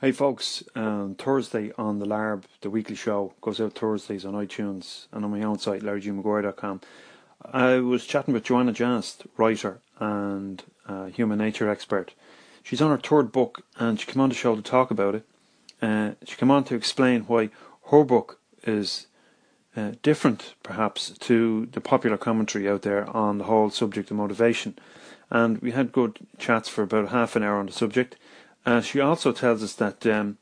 Hey folks, um, Thursday on the Larb, the weekly show, goes out Thursdays on iTunes and on my own site, larrygmaguire.com. I was chatting with Joanna Jast, writer and uh, human nature expert. She's on her third book and she came on the show to talk about it. Uh, she came on to explain why her book is uh, different, perhaps, to the popular commentary out there on the whole subject of motivation. And we had good chats for about half an hour on the subject. Uh, she also tells us that um,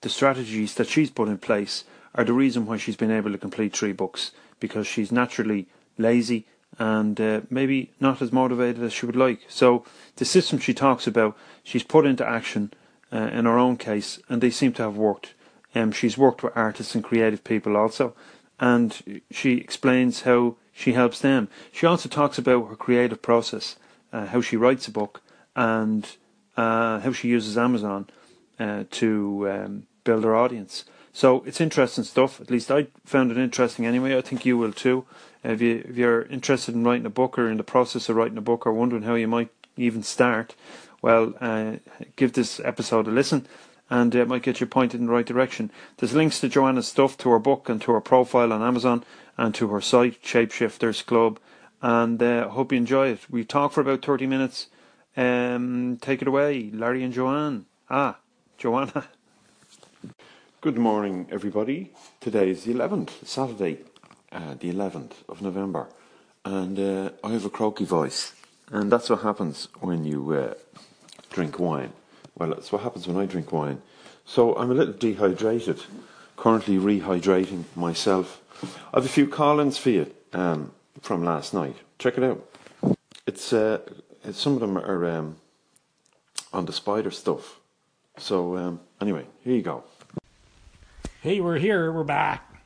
the strategies that she's put in place are the reason why she's been able to complete three books because she's naturally lazy and uh, maybe not as motivated as she would like. So the system she talks about, she's put into action uh, in her own case, and they seem to have worked. Um, she's worked with artists and creative people also, and she explains how she helps them. She also talks about her creative process, uh, how she writes a book, and uh, how she uses Amazon uh, to um, build her audience. So it's interesting stuff. At least I found it interesting anyway. I think you will too. If, you, if you're interested in writing a book or in the process of writing a book or wondering how you might even start, well, uh, give this episode a listen and it might get you pointed in the right direction. There's links to Joanna's stuff, to her book, and to her profile on Amazon, and to her site, Shapeshifters Club. And I uh, hope you enjoy it. We talk for about 30 minutes. Um, take it away, Larry and Joanne. Ah, Joanna. Good morning, everybody. Today is the 11th, Saturday, uh, the 11th of November. And uh, I have a croaky voice. And that's what happens when you uh, drink wine. Well, that's what happens when I drink wine. So I'm a little dehydrated, currently rehydrating myself. I have a few call-ins for you um, from last night. Check it out. It's, uh, some of them are um, on the spider stuff. So um, anyway, here you go. Hey, we're here. We're back.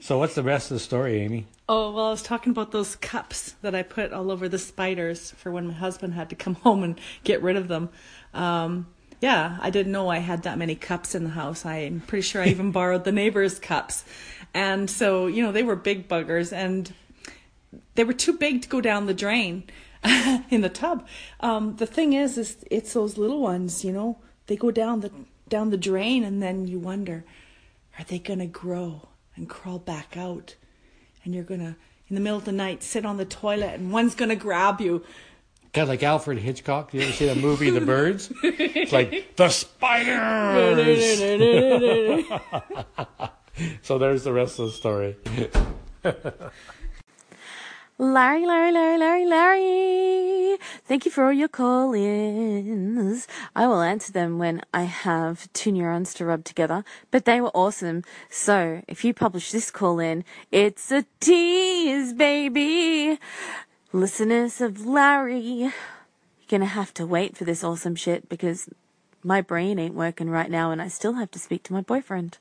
so what's the rest of the story, Amy? Oh, well, I was talking about those cups that I put all over the spiders for when my husband had to come home and get rid of them. Um, yeah, I didn't know I had that many cups in the house. I'm pretty sure I even borrowed the neighbor's cups. And so, you know, they were big buggers and they were too big to go down the drain in the tub. Um, the thing is, is it's those little ones, you know, they go down the down the drain and then you wonder, are they going to grow and crawl back out? And you're going to, in the middle of the night, sit on the toilet and one's going to grab you Kind of like Alfred Hitchcock. Do you ever see that movie, The Birds? It's like, the spiders! so there's the rest of the story. Larry, Larry, Larry, Larry, Larry. Thank you for all your call ins. I will answer them when I have two neurons to rub together, but they were awesome. So if you publish this call in, it's a tease, baby. Listeners of Larry, you're gonna have to wait for this awesome shit because my brain ain't working right now and I still have to speak to my boyfriend.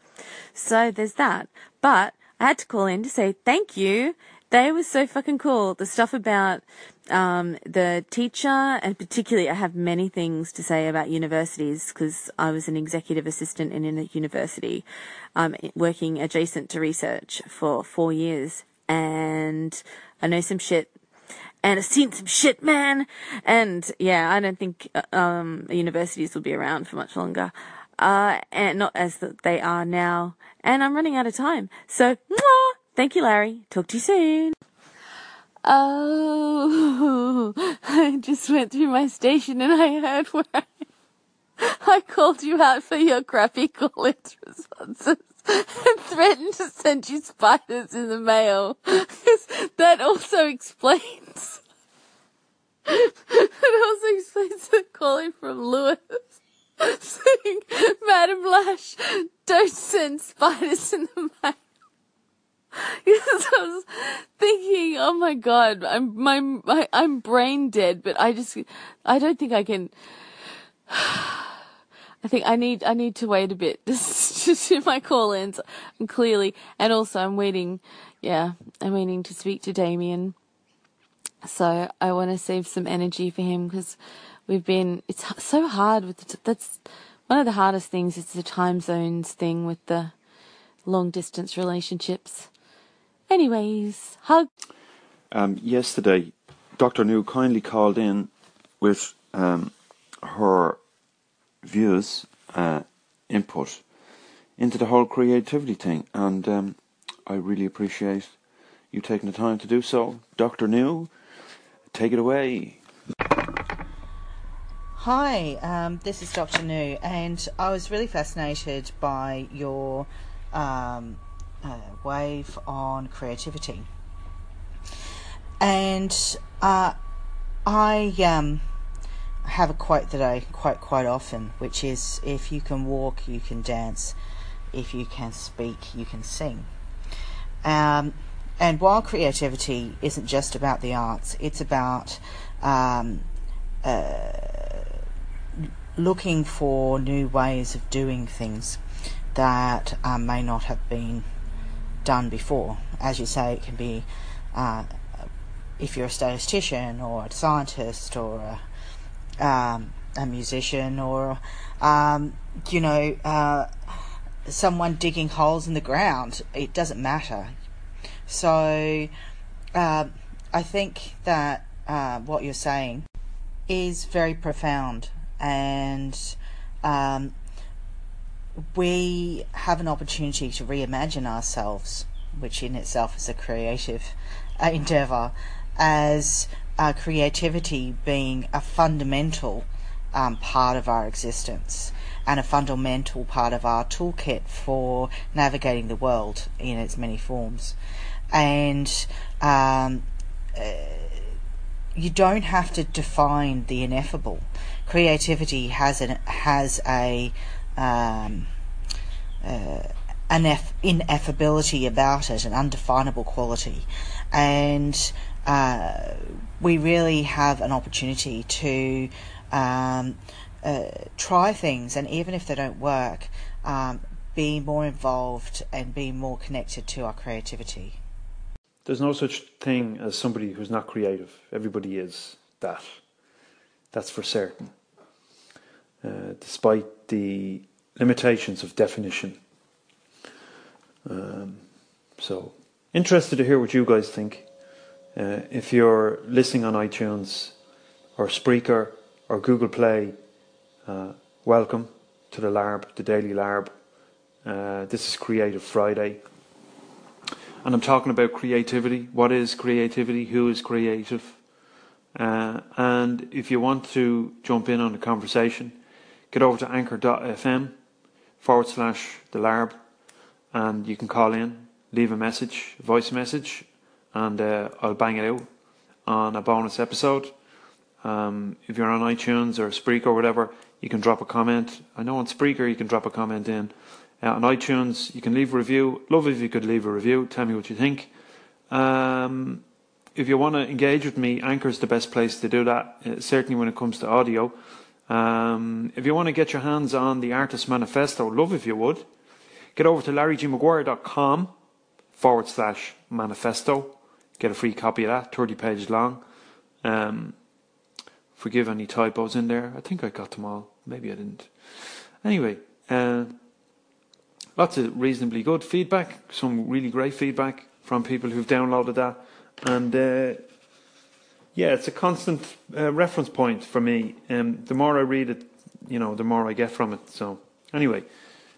So there's that. But I had to call in to say thank you. They were so fucking cool. The stuff about um, the teacher, and particularly, I have many things to say about universities because I was an executive assistant in a university, um, working adjacent to research for four years, and I know some shit and I've seen some shit, man. And yeah, I don't think um, universities will be around for much longer, uh, and not as they are now. And I'm running out of time, so mwah, thank you, Larry. Talk to you soon. Oh, I just went through my station and I heard where I, I called you out for your crappy call-in responses and threatened to send you spiders in the mail. that also explains. it also explains the calling from Lewis saying, Madam Lash, don't send spiders in the mail. Because I was thinking, oh my god, I'm my, my I'm brain dead, but I just I don't think I can. I think I need I need to wait a bit to do my call-ins um, clearly, and also I'm waiting. Yeah, I'm waiting to speak to Damien. So I want to save some energy for him because we've been. It's so hard with the, that's one of the hardest things. Is the time zones thing with the long distance relationships. Anyways, hug. Um, yesterday, Dr. Noo kindly called in with um, her views uh, input into the whole creativity thing, and um, I really appreciate you taking the time to do so. Dr. Noo, take it away. Hi, um, this is Dr. Noo, and I was really fascinated by your um, uh, wave on creativity. And uh, I um, have a quote that I quote quite often, which is If you can walk, you can dance. If you can speak, you can sing. Um, and while creativity isn't just about the arts, it's about um, uh, looking for new ways of doing things that uh, may not have been done before. As you say, it can be uh, if you're a statistician or a scientist or a, um, a musician or, um, you know, uh, someone digging holes in the ground. It doesn't matter. So uh, I think that uh, what you're saying is very profound and um, we have an opportunity to reimagine ourselves, which in itself is a creative uh, endeavor, as uh, creativity being a fundamental um, part of our existence and a fundamental part of our toolkit for navigating the world in its many forms. And um, uh, you don't have to define the ineffable. Creativity has an has a um, uh, ineff- ineffability about it, an undefinable quality, and uh, we really have an opportunity to um, uh, try things, and even if they don't work, um, be more involved and be more connected to our creativity. There's no such thing as somebody who's not creative. Everybody is that. That's for certain. Uh, despite the limitations of definition. Um, so, interested to hear what you guys think. Uh, if you're listening on iTunes or Spreaker or Google Play, uh, welcome to the LARB, the Daily LARB. Uh, this is Creative Friday. And I'm talking about creativity. What is creativity? Who is creative? Uh, and if you want to jump in on the conversation, get over to anchor.fm forward slash the LARB and you can call in, leave a message, voice message, and uh, I'll bang it out on a bonus episode. Um, if you're on iTunes or Spreaker or whatever, you can drop a comment. I know on Spreaker you can drop a comment in. Uh, on iTunes, you can leave a review. Love if you could leave a review. Tell me what you think. Um, if you want to engage with me, Anchor's the best place to do that, uh, certainly when it comes to audio. Um, if you want to get your hands on the Artist Manifesto, love if you would. Get over to larrygmaguire.com forward slash manifesto. Get a free copy of that, 30 pages long. Um, forgive any typos in there. I think I got them all. Maybe I didn't. Anyway, uh, lots of reasonably good feedback, some really great feedback from people who've downloaded that. And uh, yeah, it's a constant uh, reference point for me. Um, the more I read it, you know, the more I get from it. So, anyway,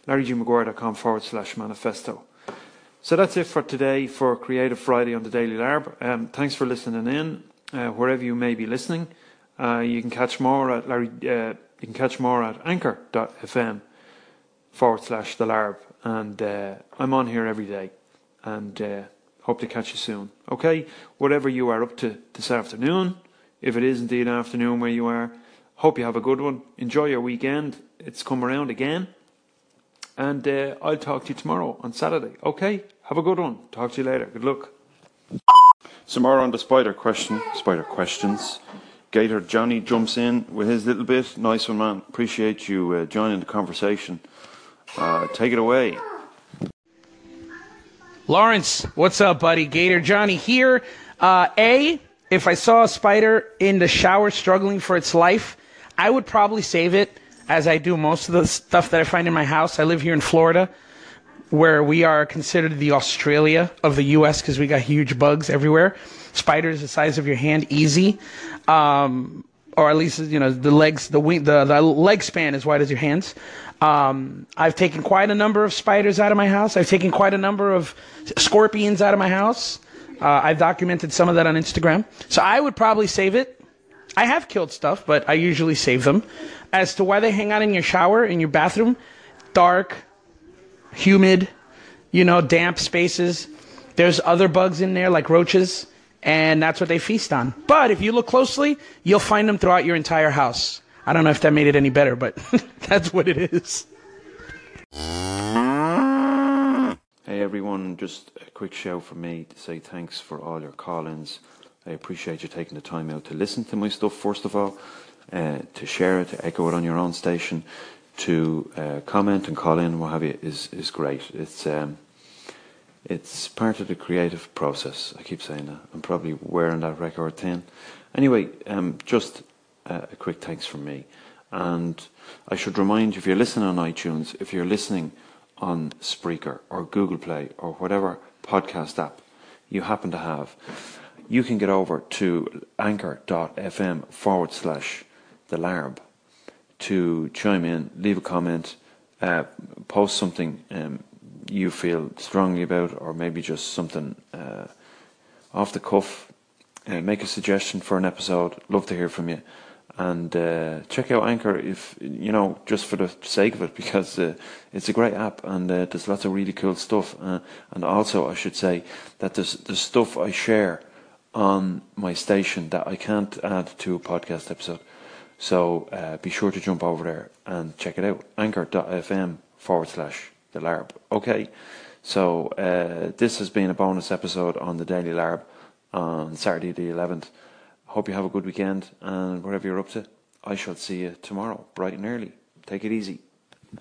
larrygmaguire.com forward slash manifesto. So that's it for today for Creative Friday on the Daily Larb. Um, thanks for listening in, uh, wherever you may be listening. Uh, you can catch more at Larry. Uh, you can catch more at anchor.fm forward slash the Larb, and uh, I'm on here every day, and uh, hope to catch you soon. Okay, whatever you are up to this afternoon, if it is indeed afternoon where you are, hope you have a good one. Enjoy your weekend. It's come around again, and uh, I'll talk to you tomorrow on Saturday. Okay, have a good one. Talk to you later. Good luck. Some more on the spider question, spider questions. Gator Jonny jumps in with his little bit. Nice one, man. Appreciate you uh, joining the conversation. Uh, take it away. Lawrence, what's up, buddy? Gator Jonny here. Uh, a, if I saw a spider in the shower struggling for its life, I would probably save it, as I do most of the stuff that I find in my house. I live here in Florida, where we are considered the Australia of the U.S. because we got huge bugs everywhere. Spiders the size of your hand, easy. Um, or at least you know the legs, the wing, the, the leg span as wide as your hands. Um, I've taken quite a number of spiders out of my house. I've taken quite a number of scorpions out of my house. Uh, I've documented some of that on Instagram. So I would probably save it. I have killed stuff, but I usually save them. As to why they hang out in your shower, in your bathroom, dark, humid, you know, damp spaces. There's other bugs in there like roaches, and that's what they feast on. But if you look closely, you'll find them throughout your entire house. I don't know if that made it any better, but that's what it is. Hey everyone, just a quick shout from me to say thanks for all your call ins. I appreciate you taking the time out to listen to my stuff, first of all, uh, to share it, to echo it on your own station, to uh, comment and call in, what have you, is, is great. It's, um, it's part of the creative process. I keep saying that. I'm probably wearing that record thin. Anyway, um, just uh, a quick thanks from me. And I should remind you, if you're listening on iTunes, if you're listening on Spreaker or Google Play or whatever podcast app you happen to have, you can get over to anchor.fm forward slash the larb to chime in, leave a comment, uh, post something um, you feel strongly about, or maybe just something uh, off the cuff. Uh, make a suggestion for an episode. Love to hear from you. And uh, check out Anchor if you know just for the sake of it, because uh, it's a great app and uh, there's lots of really cool stuff. Uh, and also, I should say that there's the stuff I share on my station that I can't add to a podcast episode. So uh, be sure to jump over there and check it out. Anchor.fm forward slash the Larb. Okay, so uh, this has been a bonus episode on the Daily Larb on Saturday the 11th. Hope you have a good weekend and whatever you're up to, I shall see you tomorrow, bright and early. Take it easy.